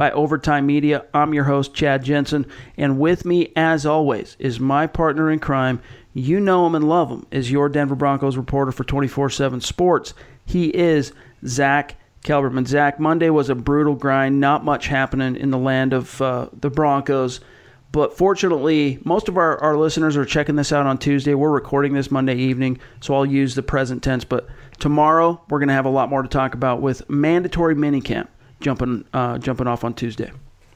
by Overtime Media. I'm your host, Chad Jensen, and with me, as always, is my partner in crime. You know him and love him, is your Denver Broncos reporter for 24 7 Sports. He is Zack Kelberman. Zach, Monday was a brutal grind, not much happening in the land of uh, the Broncos. But fortunately, most of our, our listeners are checking this out on Tuesday. We're recording this Monday evening, so I'll use the present tense. But tomorrow, we're going to have a lot more to talk about with mandatory minicamp jumping uh, jumping off on Tuesday.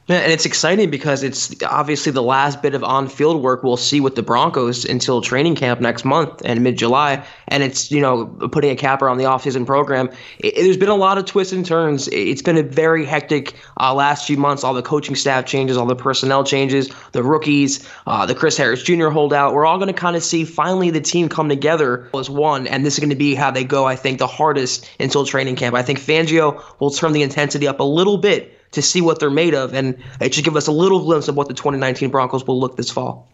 Yeah, and it's exciting because it's obviously the last bit of on-field work we'll see with the Broncos until training camp next month and mid-July, and it's you know putting a capper on the off-season program. It, there's been a lot of twists and turns. It's been a very hectic uh, last few months. All the coaching staff changes, all the personnel changes, the rookies, uh, the Chris Harris Jr. holdout. We're all going to kind of see finally the team come together as one, and this is going to be how they go. I think the hardest until training camp. I think Fangio will turn the intensity up a little bit to see what they're made of, and it should give us a little glimpse of what the 2019 Broncos will look this fall.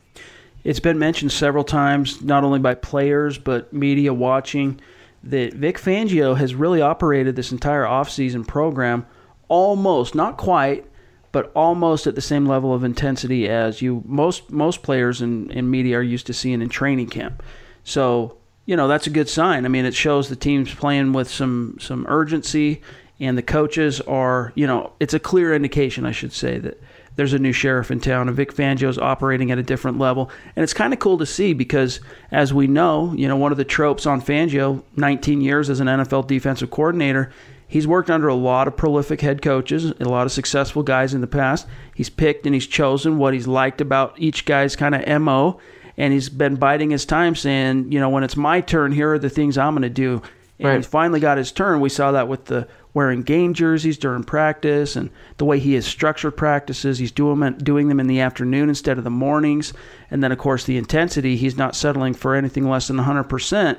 It's been mentioned several times, not only by players but media watching, that Vic Fangio has really operated this entire offseason program almost, not quite, but almost at the same level of intensity as you most most players in media are used to seeing in training camp. So you know that's a good sign. I mean, it shows the team's playing with some some urgency and the coaches are, you know, it's a clear indication, I should say, that there's a new sheriff in town, and Vic Fangio's operating at a different level. And it's kind of cool to see because, as we know, you know, one of the tropes on Fangio, 19 years as an NFL defensive coordinator, he's worked under a lot of prolific head coaches, a lot of successful guys in the past. He's picked and he's chosen what he's liked about each guy's kind of MO, and he's been biding his time saying, you know, when it's my turn, here are the things I'm going to do. And right. finally got his turn. We saw that with the wearing game jerseys during practice and the way he has structured practices. He's doing them, doing them in the afternoon instead of the mornings. And then, of course, the intensity, he's not settling for anything less than 100%,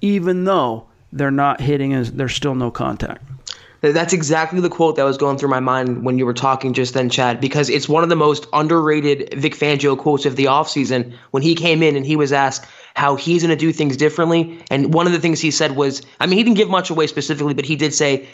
even though they're not hitting, as there's still no contact. That's exactly the quote that was going through my mind when you were talking just then, Chad, because it's one of the most underrated Vic Fangio quotes of the offseason when he came in and he was asked how he's going to do things differently. And one of the things he said was, I mean, he didn't give much away specifically, but he did say,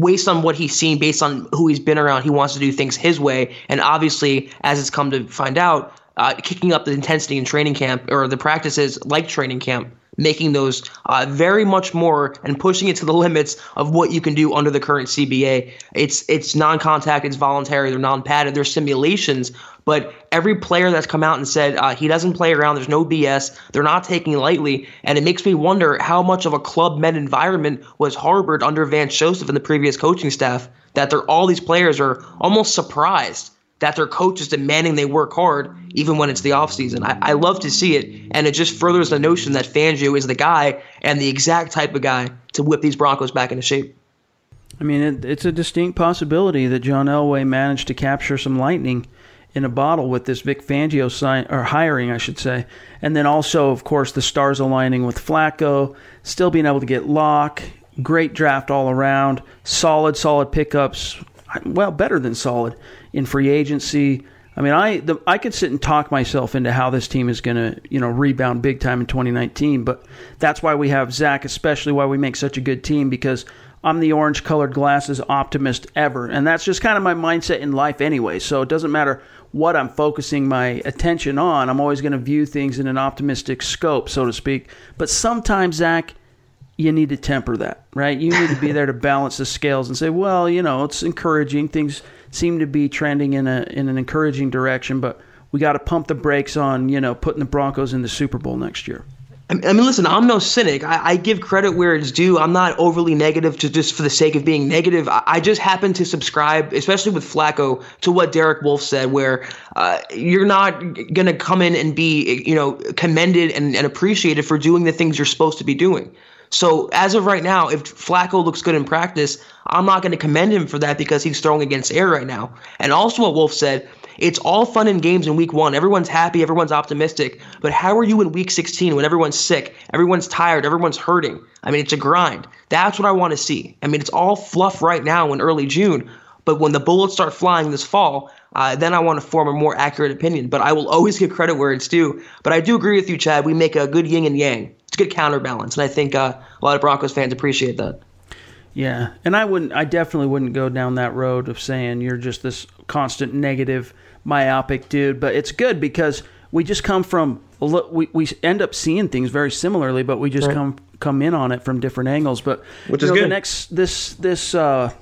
based on what he's seen, based on who he's been around, he wants to do things his way. And obviously, as it's come to find out, uh, kicking up the intensity in training camp or the practices like training camp making those uh, very much more and pushing it to the limits of what you can do under the current CBA. It's it's non-contact, it's voluntary, they're non-padded, they're simulations. But every player that's come out and said uh, he doesn't play around, there's no BS, they're not taking lightly, and it makes me wonder how much of a Club Med environment was harbored under Vance Joseph and the previous coaching staff that they're all these players are almost surprised that their coach is demanding they work hard even when it's the offseason. I, I love to see it, and it just furthers the notion that Fangio is the guy and the exact type of guy to whip these Broncos back into shape. I mean, it, it's a distinct possibility that John Elway managed to capture some lightning in a bottle with this Vic Fangio sign or hiring, I should say, and then also, of course, the stars aligning with Flacco, still being able to get Lock, great draft all around, solid, solid pickups, well, better than solid in free agency. I mean, I the, I could sit and talk myself into how this team is going to you know rebound big time in 2019, but that's why we have Zach, especially why we make such a good team because I'm the orange colored glasses optimist ever, and that's just kind of my mindset in life anyway. So it doesn't matter what I'm focusing my attention on. I'm always going to view things in an optimistic scope, so to speak. But sometimes, Zach you need to temper that, right? You need to be there to balance the scales and say, well, you know, it's encouraging things seem to be trending in a in an encouraging direction. But we got to pump the brakes on you know putting the Broncos in the Super Bowl next year. I mean, listen, I'm no cynic. I, I, give credit where it's due. I'm not overly negative to just for the sake of being negative. I, I just happen to subscribe, especially with Flacco, to what Derek Wolfe said, where uh, you're not going to come in and be, you know, commended and, and appreciated for doing the things you're supposed to be doing. So as of right now, if Flacco looks good in practice, I'm not going to commend him for that because he's throwing against air right now. And also, what Wolfe said, it's all fun and games in week one. Everyone's happy, everyone's optimistic. But how are you in week 16 when everyone's sick, everyone's tired, everyone's hurting? I mean, it's a grind. That's what I want to see. I mean, it's all fluff right now in early June. But when the bullets start flying this fall, uh, then I want to form a more accurate opinion. But I will always give credit where it's due. But I do agree with you, Chad. We make a good yin and yang. It's a good counterbalance, and I think uh, a lot of Broncos fans appreciate that. Yeah, and I wouldn't. I definitely wouldn't go down that road of saying you're just this constant negative myopic dude, but it's good because we just come from we we end up seeing things very similarly, but we just right. come come in on it from different angles. But which is know, good. The next this this uh,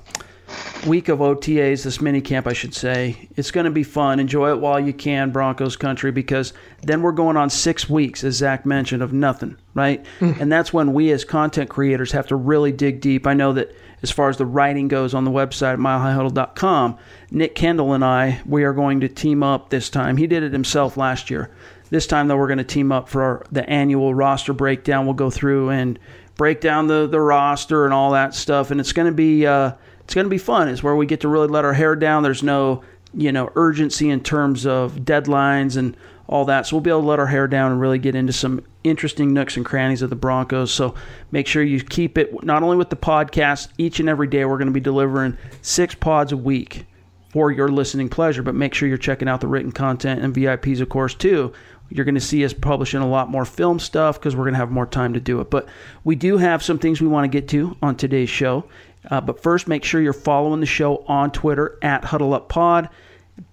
week of OTAs, this mini camp, I should say, it's going to be fun. Enjoy it while you can, Broncos country, because then we're going on six weeks, as Zach mentioned, of nothing, right? Mm. And that's when we as content creators have to really dig deep. I know that as far as the writing goes on the website, milehighhuddle.com, Nick Kendall and I, we are going to team up this time. He did it himself last year. This time, though, we're going to team up for our, the annual roster breakdown. We'll go through and break down the, the roster and all that stuff. And it's going to be uh, it's going to be fun. It's where we get to really let our hair down. There's no you know urgency in terms of deadlines and all that. So we'll be able to let our hair down and really get into some interesting nooks and crannies of the Broncos. So make sure you keep it not only with the podcast, each and every day we're going to be delivering six pods a week for your listening pleasure, but make sure you're checking out the written content and VIPs, of course, too. You're going to see us publishing a lot more film stuff because we're going to have more time to do it. But we do have some things we want to get to on today's show. Uh, but first, make sure you're following the show on Twitter at HuddleUpPod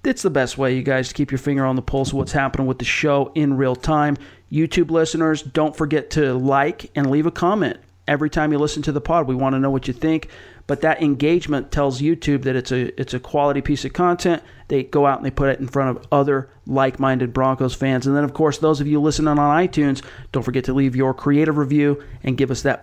it's the best way, you guys, to keep your finger on the pulse of what's happening with the show in real time. YouTube listeners, don't forget to like and leave a comment every time you listen to the pod. We want to know what you think. But that engagement tells YouTube that it's a it's a quality piece of content. They go out and they put it in front of other like-minded Broncos fans. And then of course, those of you listening on iTunes, don't forget to leave your creative review and give us that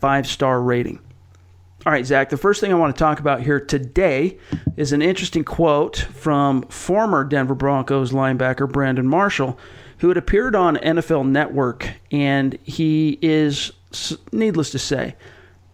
five star rating. All right, Zach, the first thing I want to talk about here today is an interesting quote from former Denver Broncos linebacker Brandon Marshall, who had appeared on NFL Network, and he is, needless to say,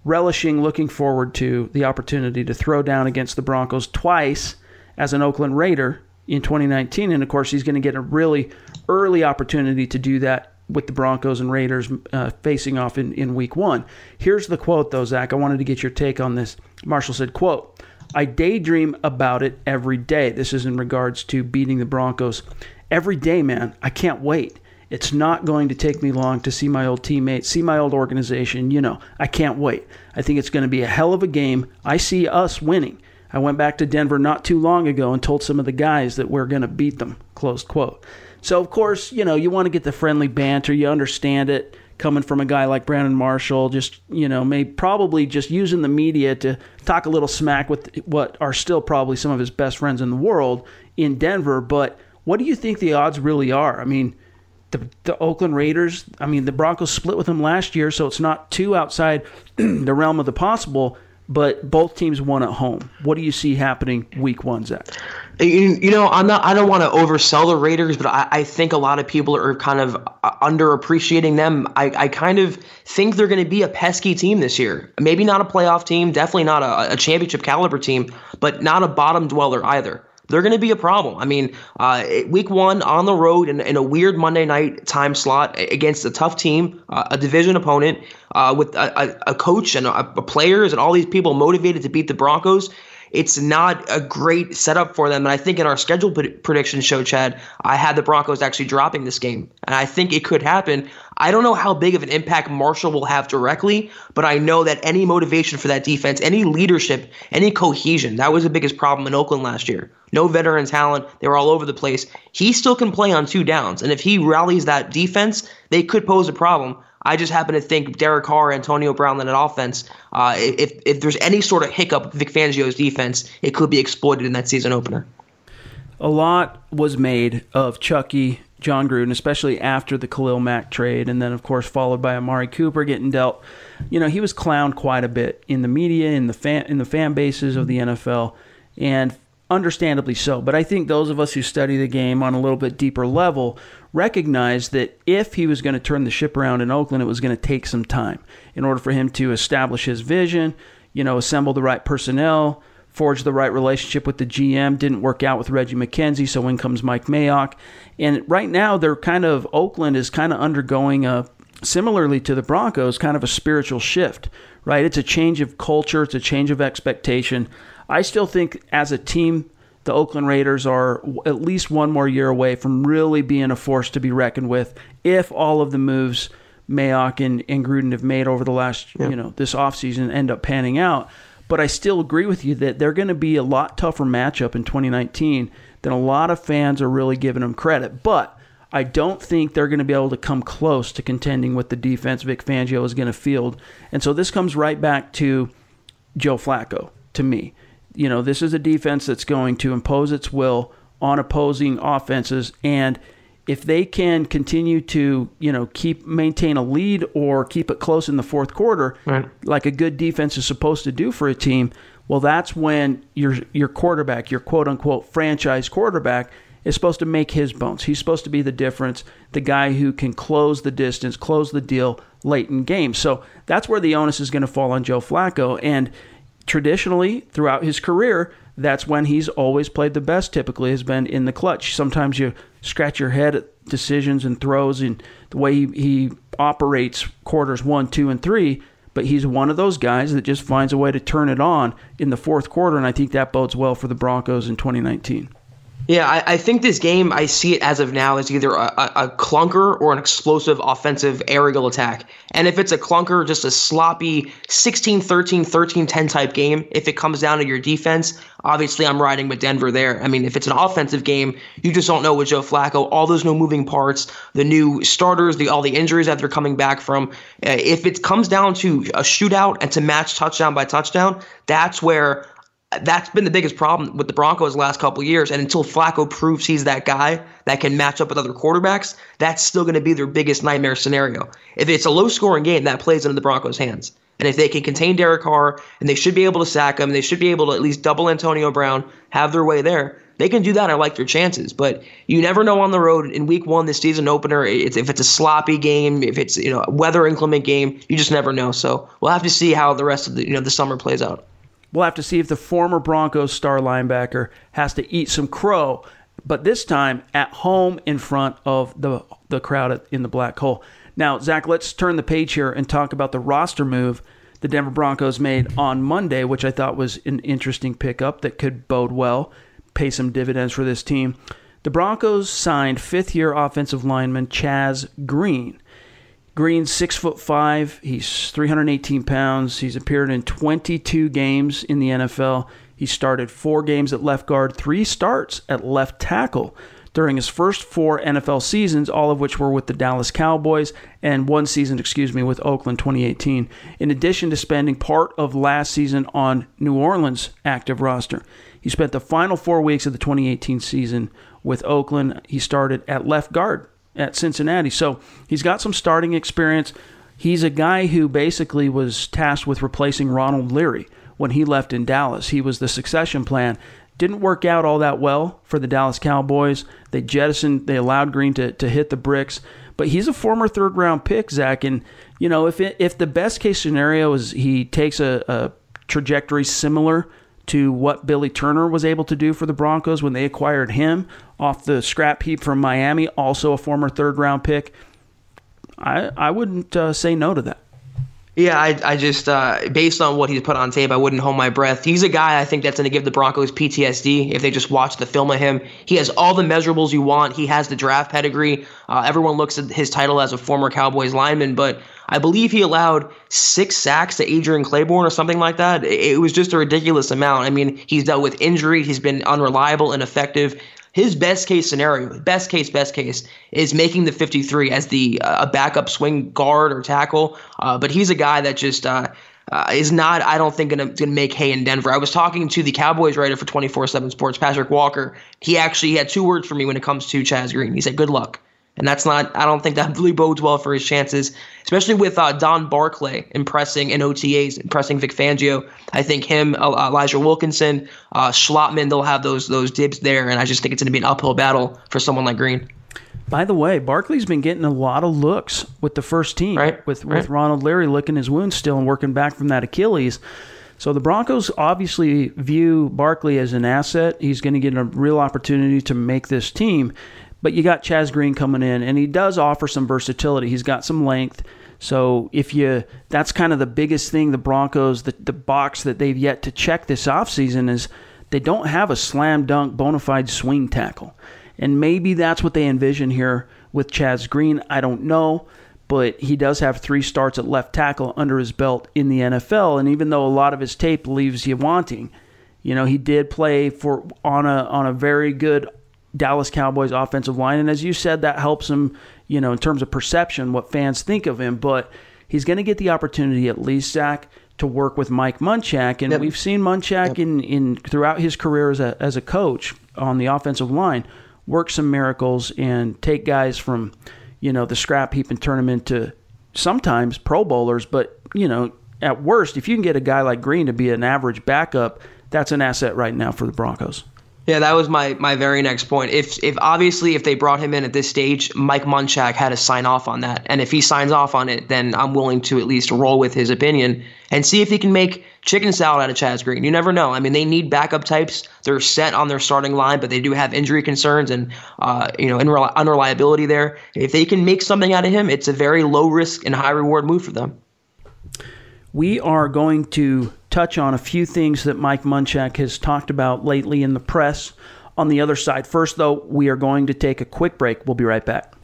relishing looking forward to the opportunity to throw down against the Broncos twice as an Oakland Raider in 2019. And of course, he's going to get a really early opportunity to do that with the Broncos and Raiders uh, facing off in, in week one. Here's the quote, though, Zach. I wanted to get your take on this. Marshall said, quote, I daydream about it every day. This is in regards to beating the Broncos. Every day, man, I can't wait. It's not going to take me long to see my old teammates, see my old organization. You know, I can't wait. I think it's going to be a hell of a game. I see us winning. I went back to Denver not too long ago and told some of the guys that we're going to beat them. Close quote. So of course, you know, you want to get the friendly banter. You understand it coming from a guy like Brandon Marshall. Just you know, may probably just using the media to talk a little smack with what are still probably some of his best friends in the world in Denver. But what do you think the odds really are? I mean. The, the Oakland Raiders, I mean, the Broncos split with them last year, so it's not too outside the realm of the possible. But both teams won at home. What do you see happening week one, Zach? You, you know, I'm not. I don't want to oversell the Raiders, but I, I think a lot of people are kind of uh, underappreciating them. I, I kind of think they're going to be a pesky team this year. Maybe not a playoff team, definitely not a, a championship caliber team, but not a bottom dweller either they're going to be a problem. I mean, uh, week one on the road in, in, a weird Monday night time slot against a tough team, uh, a division opponent, uh, with a, a, coach and a, a players and all these people motivated to beat the Broncos it's not a great setup for them. And I think in our schedule prediction show, Chad, I had the Broncos actually dropping this game. And I think it could happen. I don't know how big of an impact Marshall will have directly, but I know that any motivation for that defense, any leadership, any cohesion, that was the biggest problem in Oakland last year. No veteran talent. They were all over the place. He still can play on two downs. And if he rallies that defense, they could pose a problem. I just happen to think Derek Carr, Antonio Brown, and an offense. Uh, if if there's any sort of hiccup with Vic Fangio's defense, it could be exploited in that season opener. A lot was made of Chucky, John Gruden, especially after the Khalil Mack trade, and then of course followed by Amari Cooper getting dealt. You know, he was clowned quite a bit in the media, in the fan, in the fan bases of the NFL, and understandably so. But I think those of us who study the game on a little bit deeper level recognize that if he was going to turn the ship around in Oakland, it was going to take some time in order for him to establish his vision, you know, assemble the right personnel, forge the right relationship with the GM. Didn't work out with Reggie McKenzie, so in comes Mike Mayock. And right now, they're kind of, Oakland is kind of undergoing a, similarly to the Broncos, kind of a spiritual shift, right? It's a change of culture, it's a change of expectation. I still think as a team, the Oakland Raiders are at least one more year away from really being a force to be reckoned with if all of the moves Mayock and, and Gruden have made over the last, you know, this offseason end up panning out. But I still agree with you that they're going to be a lot tougher matchup in 2019 than a lot of fans are really giving them credit. But I don't think they're going to be able to come close to contending with the defense Vic Fangio is going to field. And so this comes right back to Joe Flacco to me you know, this is a defense that's going to impose its will on opposing offenses and if they can continue to, you know, keep maintain a lead or keep it close in the fourth quarter, right. like a good defense is supposed to do for a team, well that's when your your quarterback, your quote unquote franchise quarterback is supposed to make his bones. He's supposed to be the difference, the guy who can close the distance, close the deal late in games. So that's where the onus is going to fall on Joe Flacco and traditionally throughout his career, that's when he's always played the best. Typically, has been in the clutch. Sometimes you scratch your head at decisions and throws and the way he, he operates quarters one, two, and three. But he's one of those guys that just finds a way to turn it on in the fourth quarter, and I think that bodes well for the Broncos in 2019. Yeah, I, I, think this game, I see it as of now as either a, a, clunker or an explosive offensive aerial attack. And if it's a clunker, just a sloppy 16 13, 13 10 type game, if it comes down to your defense, obviously I'm riding with Denver there. I mean, if it's an offensive game, you just don't know with Joe Flacco, all those no moving parts, the new starters, the all the injuries that they're coming back from. Uh, if it comes down to a shootout and to match touchdown by touchdown, that's where that's been the biggest problem with the Broncos the last couple years. And until Flacco proves he's that guy that can match up with other quarterbacks, that's still going to be their biggest nightmare scenario. If it's a low scoring game, that plays into the Broncos' hands. And if they can contain Derek Carr and they should be able to sack him, they should be able to at least double Antonio Brown, have their way there. They can do that. I like their chances, but you never know on the road in Week One, this season opener. It's, if it's a sloppy game, if it's you know a weather inclement game, you just never know. So we'll have to see how the rest of the you know the summer plays out. We'll have to see if the former Broncos star linebacker has to eat some crow, but this time at home in front of the the crowd in the black hole. Now, Zach, let's turn the page here and talk about the roster move the Denver Broncos made on Monday, which I thought was an interesting pickup that could bode well, pay some dividends for this team. The Broncos signed fifth year offensive lineman Chaz Green. Green's six foot five. He's 318 pounds. He's appeared in 22 games in the NFL. He started four games at left guard, three starts at left tackle during his first four NFL seasons, all of which were with the Dallas Cowboys, and one season, excuse me, with Oakland 2018, in addition to spending part of last season on New Orleans' active roster. He spent the final four weeks of the 2018 season with Oakland. He started at left guard at Cincinnati. So he's got some starting experience. He's a guy who basically was tasked with replacing Ronald Leary when he left in Dallas. He was the succession plan. Didn't work out all that well for the Dallas Cowboys. They jettisoned, they allowed Green to, to hit the bricks. But he's a former third round pick, Zach. And, you know, if, it, if the best case scenario is he takes a, a trajectory similar to what Billy Turner was able to do for the Broncos when they acquired him off the scrap heap from Miami, also a former third round pick, I, I wouldn't uh, say no to that. Yeah, I, I just uh, based on what he's put on tape, I wouldn't hold my breath. He's a guy I think that's going to give the Broncos PTSD if they just watch the film of him. He has all the measurables you want. He has the draft pedigree. Uh, everyone looks at his title as a former Cowboys lineman, but I believe he allowed six sacks to Adrian Clayborn or something like that. It, it was just a ridiculous amount. I mean, he's dealt with injury. He's been unreliable, and ineffective his best case scenario, best case, best case, is making the 53 as the uh, a backup swing guard or tackle. Uh, but he's a guy that just uh, uh is not, I don't think, going to make hay in Denver. I was talking to the Cowboys writer for 24 7 Sports, Patrick Walker. He actually had two words for me when it comes to Chaz Green. He said, good luck. And that's not, I don't think that really bodes well for his chances, especially with uh, Don Barclay impressing in OTAs, impressing Vic Fangio. I think him, uh, Elijah Wilkinson, uh, Schlottmann, they'll have those those dibs there. And I just think it's going to be an uphill battle for someone like Green. By the way, Barclay's been getting a lot of looks with the first team, right, with, right. with Ronald Leary licking his wounds still and working back from that Achilles. So the Broncos obviously view Barclay as an asset. He's going to get a real opportunity to make this team. But you got Chaz Green coming in, and he does offer some versatility. He's got some length. So if you, that's kind of the biggest thing the Broncos, the, the box that they've yet to check this offseason is they don't have a slam dunk bona fide swing tackle. And maybe that's what they envision here with Chaz Green. I don't know, but he does have three starts at left tackle under his belt in the NFL. And even though a lot of his tape leaves you wanting, you know, he did play for on a on a very good Dallas Cowboys offensive line. And as you said, that helps him, you know, in terms of perception, what fans think of him. But he's going to get the opportunity at least, Zach, to work with Mike Munchak. And yep. we've seen Munchak yep. in, in throughout his career as a, as a coach on the offensive line work some miracles and take guys from, you know, the scrap heap and turn them into sometimes Pro Bowlers. But, you know, at worst, if you can get a guy like Green to be an average backup, that's an asset right now for the Broncos. Yeah, that was my my very next point. If if obviously if they brought him in at this stage, Mike Munchak had to sign off on that. And if he signs off on it, then I'm willing to at least roll with his opinion and see if he can make chicken salad out of Chaz Green. You never know. I mean, they need backup types. They're set on their starting line, but they do have injury concerns and uh, you know unreliability there. If they can make something out of him, it's a very low risk and high reward move for them. We are going to touch on a few things that Mike Munchak has talked about lately in the press. On the other side, first though, we are going to take a quick break. We'll be right back.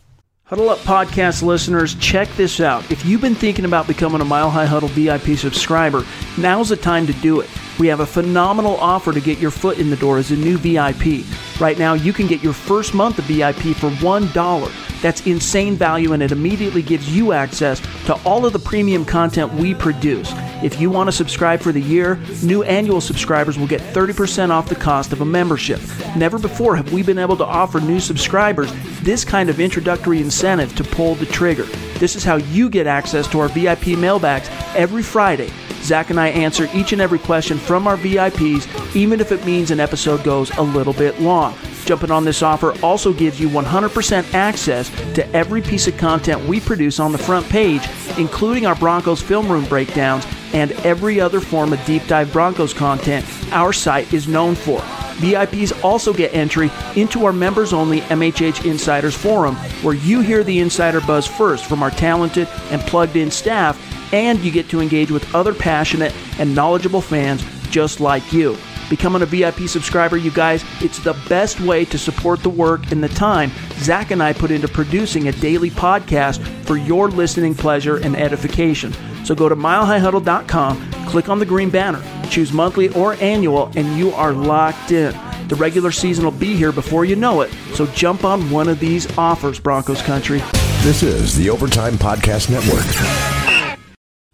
Huddle Up podcast listeners, check this out. If you've been thinking about becoming a Mile High Huddle VIP subscriber, now's the time to do it. We have a phenomenal offer to get your foot in the door as a new VIP. Right now, you can get your first month of VIP for $1. That's insane value, and it immediately gives you access to all of the premium content we produce. If you want to subscribe for the year, new annual subscribers will get 30% off the cost of a membership. Never before have we been able to offer new subscribers this kind of introductory incentive to pull the trigger. This is how you get access to our VIP mailbags every Friday Zach and I answer each and every question from our VIPs, even if it means an episode goes a little bit long. Jumping on this offer also gives you 100% access to every piece of content we produce on the front page, including our Broncos film room breakdowns and every other form of deep dive Broncos content our site is known for. VIPs also get entry into our members only MHH Insiders Forum, where you hear the insider buzz first from our talented and plugged in staff and you get to engage with other passionate and knowledgeable fans just like you. Becoming a VIP subscriber, you guys, it's the best way to support the work and the time Zach and I put into producing a daily podcast for your listening pleasure and edification. So go to milehighhuddle.com, click on the green banner, choose monthly or annual, and you are locked in. The regular season will be here before you know it, so jump on one of these offers, Broncos country. This is the Overtime Podcast Network.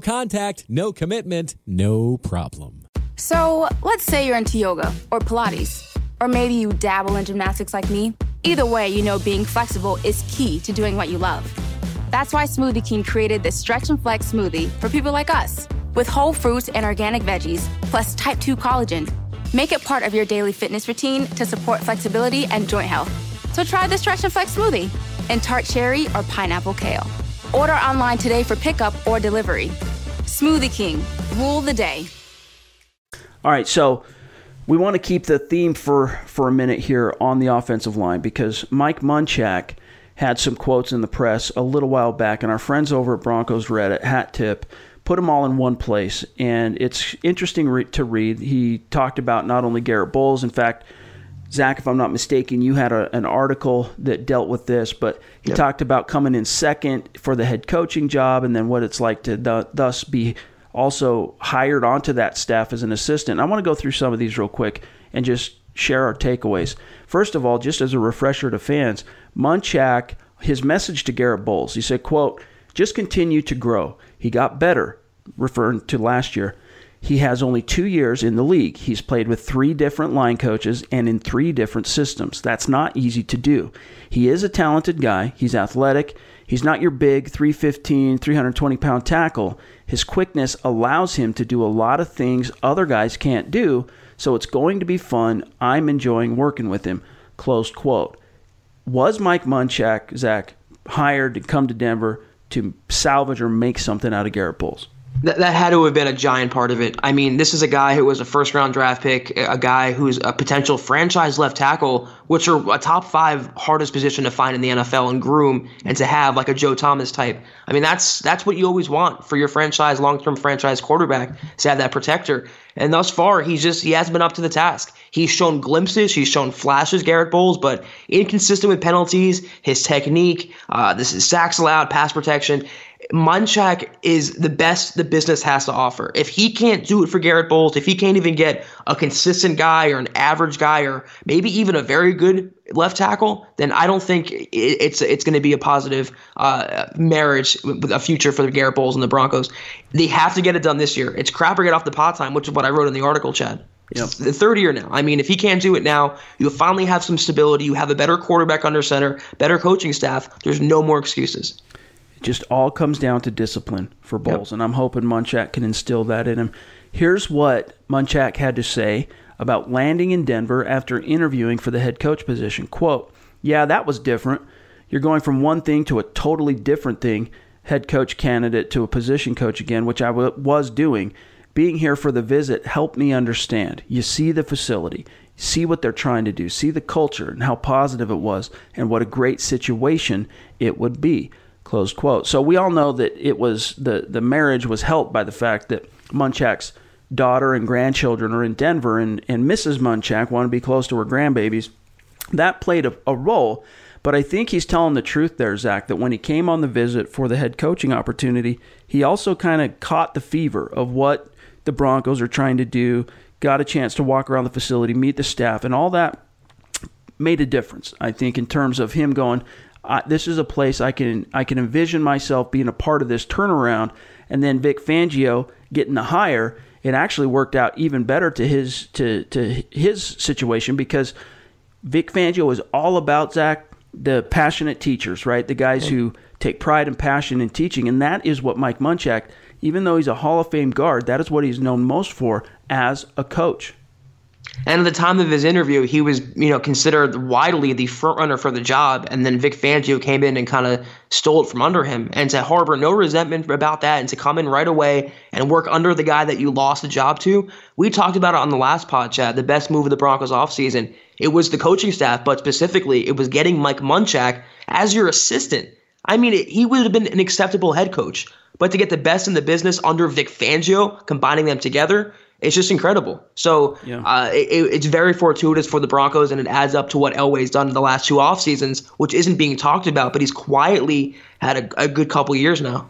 contact, no commitment, no problem. So, let's say you're into yoga or Pilates, or maybe you dabble in gymnastics like me. Either way, you know being flexible is key to doing what you love. That's why Smoothie King created this Stretch and Flex smoothie for people like us, with whole fruits and organic veggies, plus type 2 collagen. Make it part of your daily fitness routine to support flexibility and joint health. So try the Stretch and Flex smoothie in tart cherry or pineapple kale. Order online today for pickup or delivery. Smoothie King, rule the day. All right, so we want to keep the theme for, for a minute here on the offensive line because Mike Munchak had some quotes in the press a little while back, and our friends over at Broncos Reddit, Hat Tip, put them all in one place. And it's interesting re- to read. He talked about not only Garett Bolles, in fact, Zach, if I'm not mistaken, you had a, an article that dealt with this, but he yep. talked about coming in second for the head coaching job and then what it's like to th- thus be also hired onto that staff as an assistant. I want to go through some of these real quick and just share our takeaways. First of all, just as a refresher to fans, Munchak, his message to Garett Bolles, he said, quote, just continue to grow. He got better, referring to last year. He has only two years in the league. He's played with three different line coaches and in three different systems. That's not easy to do. He is a talented guy. He's athletic. He's not your big 315, 320 pound tackle. His quickness allows him to do a lot of things other guys can't do, so it's going to be fun. I'm enjoying working with him. Close quote. Was Mike Munchak, Zach, hired to come to Denver to salvage or make something out of Garett Bolles? That, that had to have been a giant part of it. I mean, this is a guy who was a first round draft pick, a guy who's a potential franchise left tackle, which are a top five hardest position to find in the NFL and groom and to have like a Joe Thomas type. I mean, that's that's what you always want for your franchise, long term franchise quarterback to have that protector. And thus far, he's just he hasn't been up to the task. He's shown glimpses, he's shown flashes, Garett Bolles, but inconsistent with penalties, his technique, uh, this is sacks allowed, pass protection. Munchak is the best the business has to offer. If he can't do it for Garett Bolles, if he can't even get a consistent guy or an average guy or maybe even a very good left tackle, then I don't think it's it's going to be a positive uh, marriage with a future for the Garett Bolles and the Broncos. They have to get it done this year. It's crap or get off the pot time, which is what I wrote in the article, Chad. Yep. The third year now. I mean, if he can't do it now, you finally have some stability. You have a better quarterback under center, better coaching staff. There's no more excuses. It just all comes down to discipline for Bolles, yep. and I'm hoping Munchak can instill that in him. Here's what Munchak had to say about landing in Denver after interviewing for the head coach position. Quote, Yeah, that was different. You're going from one thing to a totally different thing, head coach candidate to a position coach again, which I w- was doing. Being here for the visit helped me understand. You see the facility, see what they're trying to do, see the culture and how positive it was, and what a great situation it would be. Close quote. So we all know that it was the the marriage was helped by the fact that Munchak's daughter and grandchildren are in Denver, and and Mrs. Munchak wanted to be close to her grandbabies. That played a, a role, but I think he's telling the truth there, Zach. That when he came on the visit for the head coaching opportunity, he also kind of caught the fever of what the Broncos are trying to do. Got a chance to walk around the facility, meet the staff, and all that made a difference. I think in terms of him going, I, this is a place I can I can envision myself being a part of this turnaround. And then Vic Fangio getting the hire, it actually worked out even better to his to to his situation because Vic Fangio is all about Zach the passionate teachers, right? The guys who take pride and passion in teaching, and that is what Mike Munchak, even though he's a Hall of Fame guard, that is what he's known most for as a coach. And at the time of his interview, he was, you know, considered widely the front runner for the job. And then Vic Fangio came in and kind of stole it from under him. And to harbor no resentment about that and to come in right away and work under the guy that you lost the job to, we talked about it on the last pod chat, the best move of the Broncos offseason. It was the coaching staff, but specifically, it was getting Mike Munchak as your assistant. I mean, it, he would have been an acceptable head coach. But to get the best in the business under Vic Fangio, combining them together, it's just incredible. So yeah. uh, it, it's very fortuitous for the Broncos, and it adds up to what Elway's done in the last two off seasons, which isn't being talked about, but he's quietly had a, a good couple years now.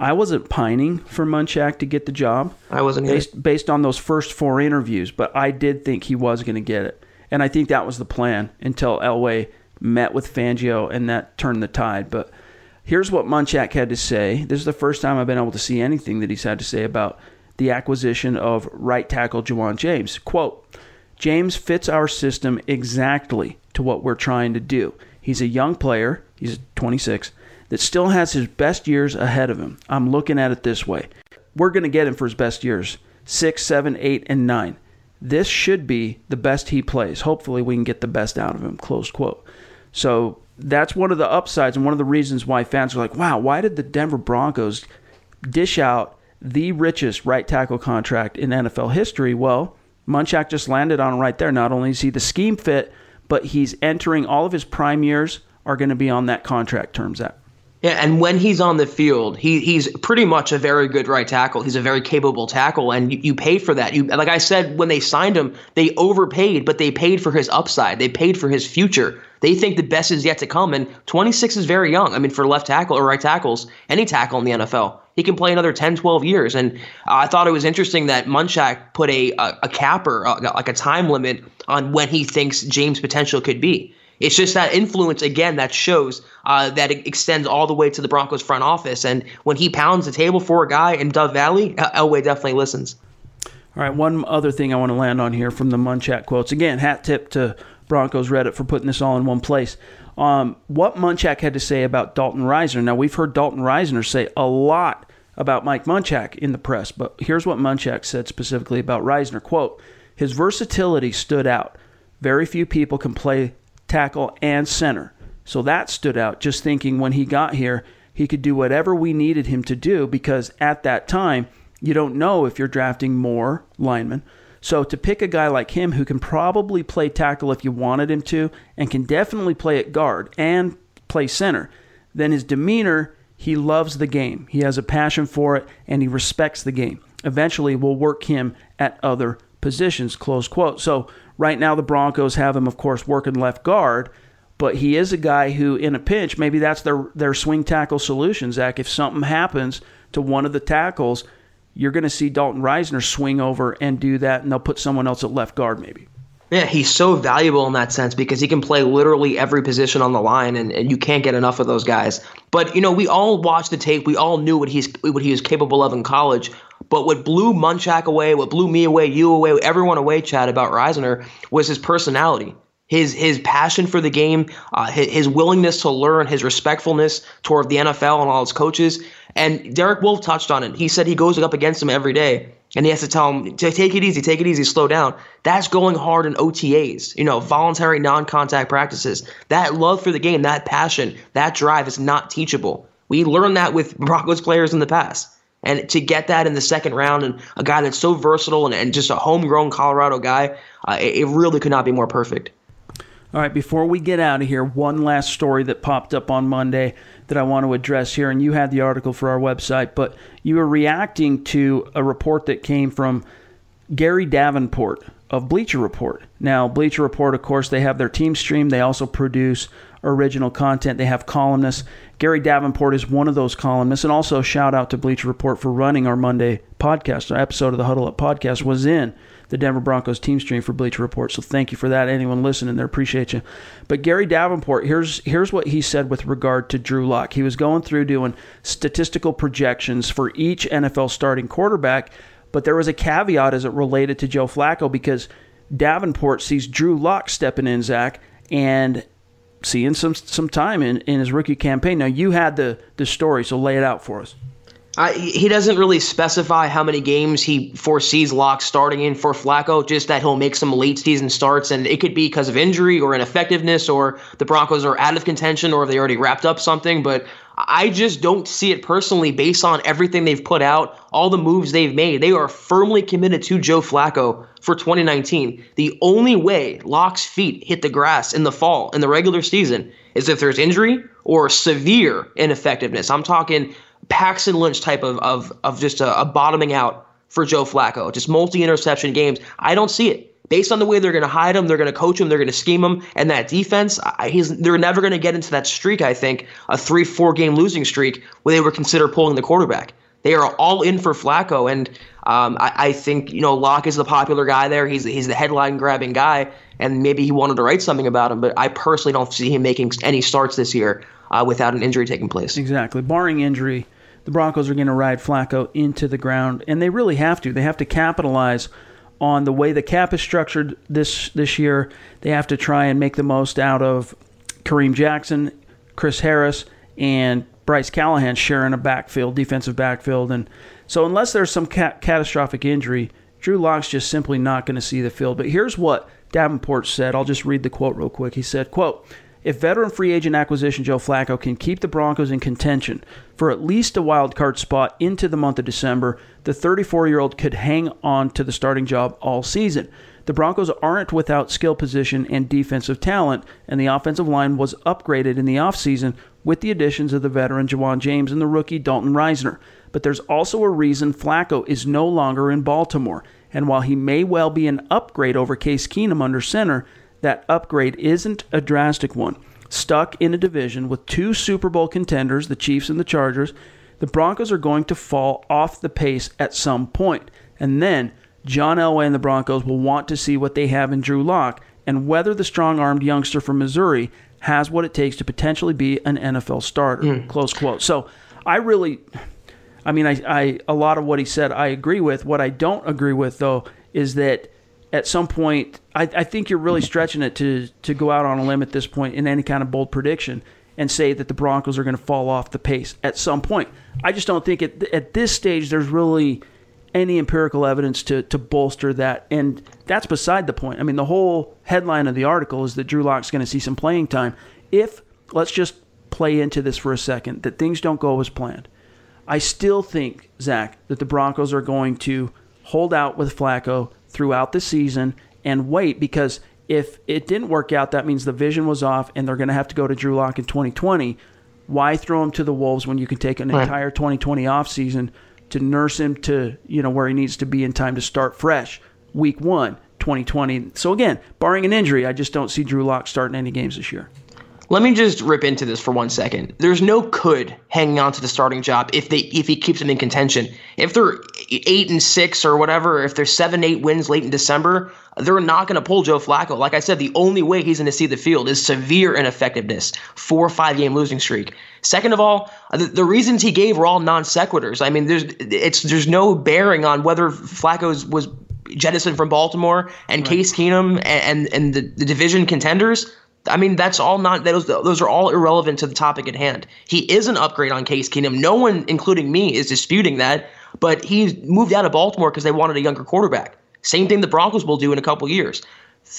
I wasn't pining for Munchak to get the job. I wasn't based, based on those first four interviews, but I did think he was going to get it, and I think that was the plan until Elway met with Fangio, and that turned the tide. But here's what Munchak had to say. This is the first time I've been able to see anything that he's had to say about the acquisition of right tackle Ja'Wuan James. Quote, James fits our system exactly to what we're trying to do. He's a young player, he's 26, that still has his best years ahead of him. I'm looking at it this way. We're going to get him for his best years six, seven, eight, and nine. This should be the best he plays. Hopefully, we can get the best out of him. Close quote. So that's one of the upsides and one of the reasons why fans are like, wow, why did the Denver Broncos dish out the richest right tackle contract in NFL history. Well, Munchak just landed on right there. Not only is he the scheme fit, but he's entering all of his prime years are going to be on that contract terms. That yeah, and when he's on the field, he he's pretty much a very good right tackle. He's a very capable tackle, and you, you for that. You like I said when they signed him, they overpaid, but they paid for his upside. They paid for his future. They think the best is yet to come, and 26 is very young. I mean, for left tackle or right tackles, any tackle in the NFL, he can play another 10, 12 years. And uh, I thought it was interesting that Munchak put a a, a capper, like a time limit on when he thinks James' potential could be. It's just that influence again that shows uh, that it extends all the way to the Broncos front office. And when he pounds the table for a guy in Dove Valley, Elway definitely listens. All right, one other thing I want to land on here from the Munchak quotes. Again, hat tip to Broncos Reddit for putting this all in one place. Um, what Munchak had to say about Dalton Risner. Now, we've heard Dalton Risner say a lot about Mike Munchak in the press, but here's what Munchak said specifically about Risner. Quote, his versatility stood out. Very few people can play tackle, and center. So that stood out just thinking when he got here, he could do whatever we needed him to do because at that time, you don't know if you're drafting more linemen. So to pick a guy like him who can probably play tackle if you wanted him to and can definitely play at guard and play center, then his demeanor, he loves the game. He has a passion for it and he respects the game. Eventually, we'll work him at other positions, close quote. So Right now, the Broncos have him, of course, working left guard, but he is a guy who, in a pinch, maybe that's their their swing tackle solution. Zach, if something happens to one of the tackles, you're going to see Dalton Risner swing over and do that, and they'll put someone else at left guard, maybe. Yeah, he's so valuable in that sense because he can play literally every position on the line, and, and you can't get enough of those guys. But you know, we all watched the tape. We all knew what he's what he was capable of in college. But what blew Munchak away, what blew me away, you away, everyone away, Chad, about Risner was his personality. His, his passion for the game, uh, his, his willingness to learn, his respectfulness toward the NFL and all its coaches. And Derek Wolfe touched on it. He said he goes up against them every day and he has to tell him take it easy, take it easy, slow down. That's going hard in OTAs, you know, voluntary non-contact practices. That love for the game, that passion, that drive is not teachable. We learned that with Broncos players in the past. And to get that in the second round and a guy that's so versatile and, and just a homegrown Colorado guy, uh, it, it really could not be more perfect. All right, before we get out of here, one last story that popped up on Monday that I want to address here. And you had the article for our website, but you were reacting to a report that came from Gary Davenport of Bleacher Report. Now, Bleacher Report, of course, they have their team stream. They also produce original content. They have columnists. Gary Davenport is one of those columnists. And also, shout out to Bleacher Report for running our Monday podcast. Our episode of the Huddle Up podcast was in the Denver Broncos team stream for Bleacher Report. So thank you for that. Anyone listening there, appreciate you. But Gary Davenport, here's here's what he said with regard to Drew Lock. He was going through doing statistical projections for each NFL starting quarterback, but there was a caveat as it related to Joe Flacco because Davenport sees Drew Lock stepping in, Zach, and seeing some some time in, in his rookie campaign. Now you had the the story, so lay it out for us. Uh, he doesn't really specify how many games he foresees Lock starting in for Flacco, just that he'll make some late season starts, and it could be because of injury or ineffectiveness, or the Broncos are out of contention, or they already wrapped up something. But I just don't see it personally based on everything they've put out, all the moves they've made. They are firmly committed to Joe Flacco for 2019. The only way Lock's feet hit the grass in the fall in the regular season is if there's injury or severe ineffectiveness. I'm talking Paxton Lynch type of of, of just a, a bottoming out for Joe Flacco, just multi interception games. I don't see it based on the way they're going to hide him, they're going to coach him, they're going to scheme him, and that defense, I, he's they're never going to get into that streak. I think a three four game losing streak where they would consider pulling the quarterback. They are all in for Flacco, and um, I, I, think you know Lock is the popular guy there. He's he's the headline grabbing guy, and maybe he wanted to write something about him. But I personally don't see him making any starts this year uh, without an injury taking place. Exactly, barring injury, the Broncos are going to ride Flacco into the ground, and they really have to. They have to capitalize on the way the cap is structured this this year. They have to try and make the most out of Kareem Jackson, Chris Harris, and Bryce Callahan sharing a backfield, defensive backfield, and so unless there's some catastrophic injury, Drew Lock's just simply not going to see the field. But here's what Davenport said. I'll just read the quote real quick. He said, "quote." If veteran free agent acquisition Joe Flacco can keep the Broncos in contention for at least a wild card spot into the month of December, the 34 year old could hang on to the starting job all season. The Broncos aren't without skill position and defensive talent, and the offensive line was upgraded in the offseason with the additions of the veteran Ja'Wuan James and the rookie Dalton Risner. But there's also a reason Flacco is no longer in Baltimore. And while he may well be an upgrade over Case Keenum under center, that upgrade isn't a drastic one. Stuck in a division with two Super Bowl contenders, the Chiefs and the Chargers, the Broncos are going to fall off the pace at some point. And then John Elway and the Broncos will want to see what they have in Drew Lock and whether the strong armed youngster from Missouri has what it takes to potentially be an NFL starter. Mm. Close quote. So I really, I mean, I, I, a lot of what he said I agree with. What I don't agree with, though, is that at some point, I, I, think you're really stretching it to to go out on a limb at this point in any kind of bold prediction and say that the Broncos are going to fall off the pace at some point. I just don't think at at this stage there's really any empirical evidence to to bolster that, and that's beside the point. I mean, the whole headline of the article is that Drew Lock's going to see some playing time. If let's just play into this for a second, that things don't go as planned. I still think Zack that the Broncos are going to hold out with Flacco throughout the season and wait because if it didn't work out, that means the vision was off and they're going to have to go to Drew Lock in 2020. Why throw him to the Wolves when you can take an right. entire 2020 offseason to nurse him to, you know, where he needs to be in time to start fresh week one, 2020. So again, barring an injury, I just don't see Drew Lock starting any games this year. Let me just rip into this for one second. There's no could hanging on to the starting job if they if he keeps them in contention. If they're eight and six or whatever, if they're seven eight wins late in December, they're not going to pull Joe Flacco. Like I said, the only way he's going to see the field is severe ineffectiveness, four or five game losing streak. Second of all, the, the reasons he gave were all non sequiturs. I mean, there's it's there's no bearing on whether Flacco was jettisoned from Baltimore and right. Case Keenum and and, and the, the division contenders I mean, that's all not those those are all irrelevant to the topic at hand. He is an upgrade on Case Keenum. No one, including me, is disputing that. But he moved out of Baltimore because they wanted a younger quarterback. Same thing the Broncos will do in a couple years.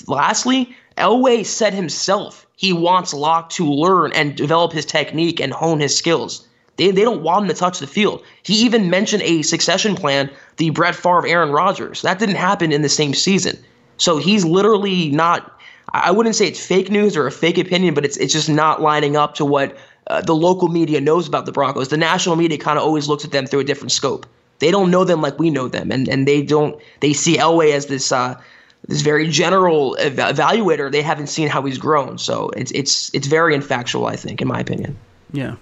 Lastly, Elway said himself he wants Lock to learn and develop his technique and hone his skills. They, they don't want him to touch the field. He even mentioned a succession plan, the Brett Favre Aaron Rodgers. That didn't happen in the same season. So he's literally not I wouldn't say it's fake news or a fake opinion, but it's it's just not lining up to what uh, the local media knows about the Broncos. The national media kind of always looks at them through a different scope. They don't know them like we know them, and and they don't. They see Elway as this uh, this very general ev- evaluator. They haven't seen how he's grown, so it's it's it's very infactual, I think, in my opinion. Yeah.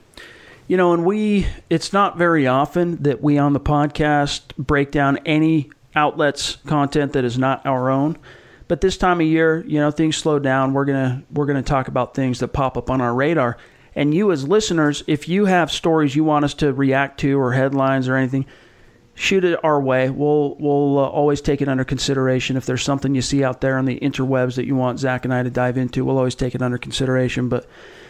You know, and we, it's not very often that we on the podcast break down any outlets' content that is not our own. But this time of year, you know, things slow down. We're gonna we're gonna talk about things that pop up on our radar. And you as listeners, if you have stories you want us to react to or headlines or anything, shoot it our way. We'll we'll uh, always take it under consideration. If there's something you see out there on the interwebs that you want Zack and I to dive into, we'll always take it under consideration. But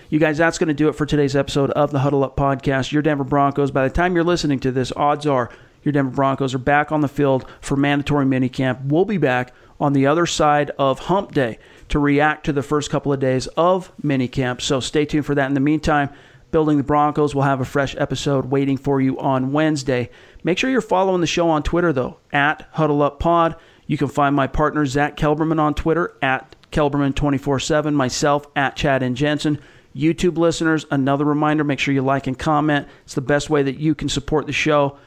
you guys, that's going to do it for today's episode of the Huddle Up Podcast. Your Denver Broncos. By the time you're listening to this, odds are your Denver Broncos are back on the field for mandatory minicamp. We'll be back on the other side of hump day to react to the first couple of days of minicamp. So stay tuned for that. In the meantime, Building the Broncos will have a fresh episode waiting for you on Wednesday. Make sure you're following the show on Twitter, though, at Huddle Up Pod. You can find my partner, Zack Kelberman, on Twitter, at Kelberman247, myself, at Chad and Jensen. YouTube listeners, another reminder make sure you like and comment. It's the best way that you can support the show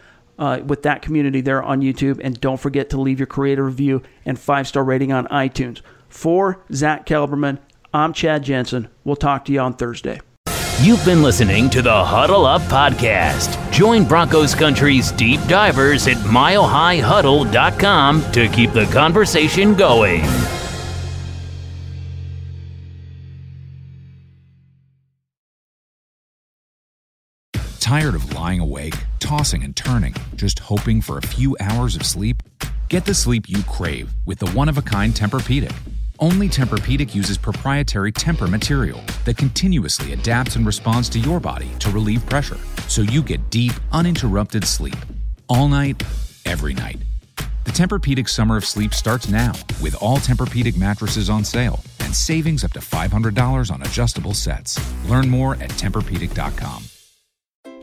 uh, with that community there on YouTube. And don't forget to leave your creative review and five star rating on iTunes. For Zack Kelberman, I'm Chad Jensen. We'll talk to you on Thursday. You've been listening to the Huddle Up Podcast. Join Broncos Country's deep divers at milehighhuddle.com to keep the conversation going. Tired of lying awake, tossing and turning, just hoping for a few hours of sleep? Get the sleep you crave with the one of a kind Tempur-Pedic. Only Tempur-Pedic uses proprietary Tempur material that continuously adapts and responds to your body to relieve pressure, so you get deep, uninterrupted sleep. All night, every night. The Tempur-Pedic Summer of Sleep starts now with all Tempur-Pedic mattresses on sale and savings up to $500 on adjustable sets. Learn more at TempurPedic.com.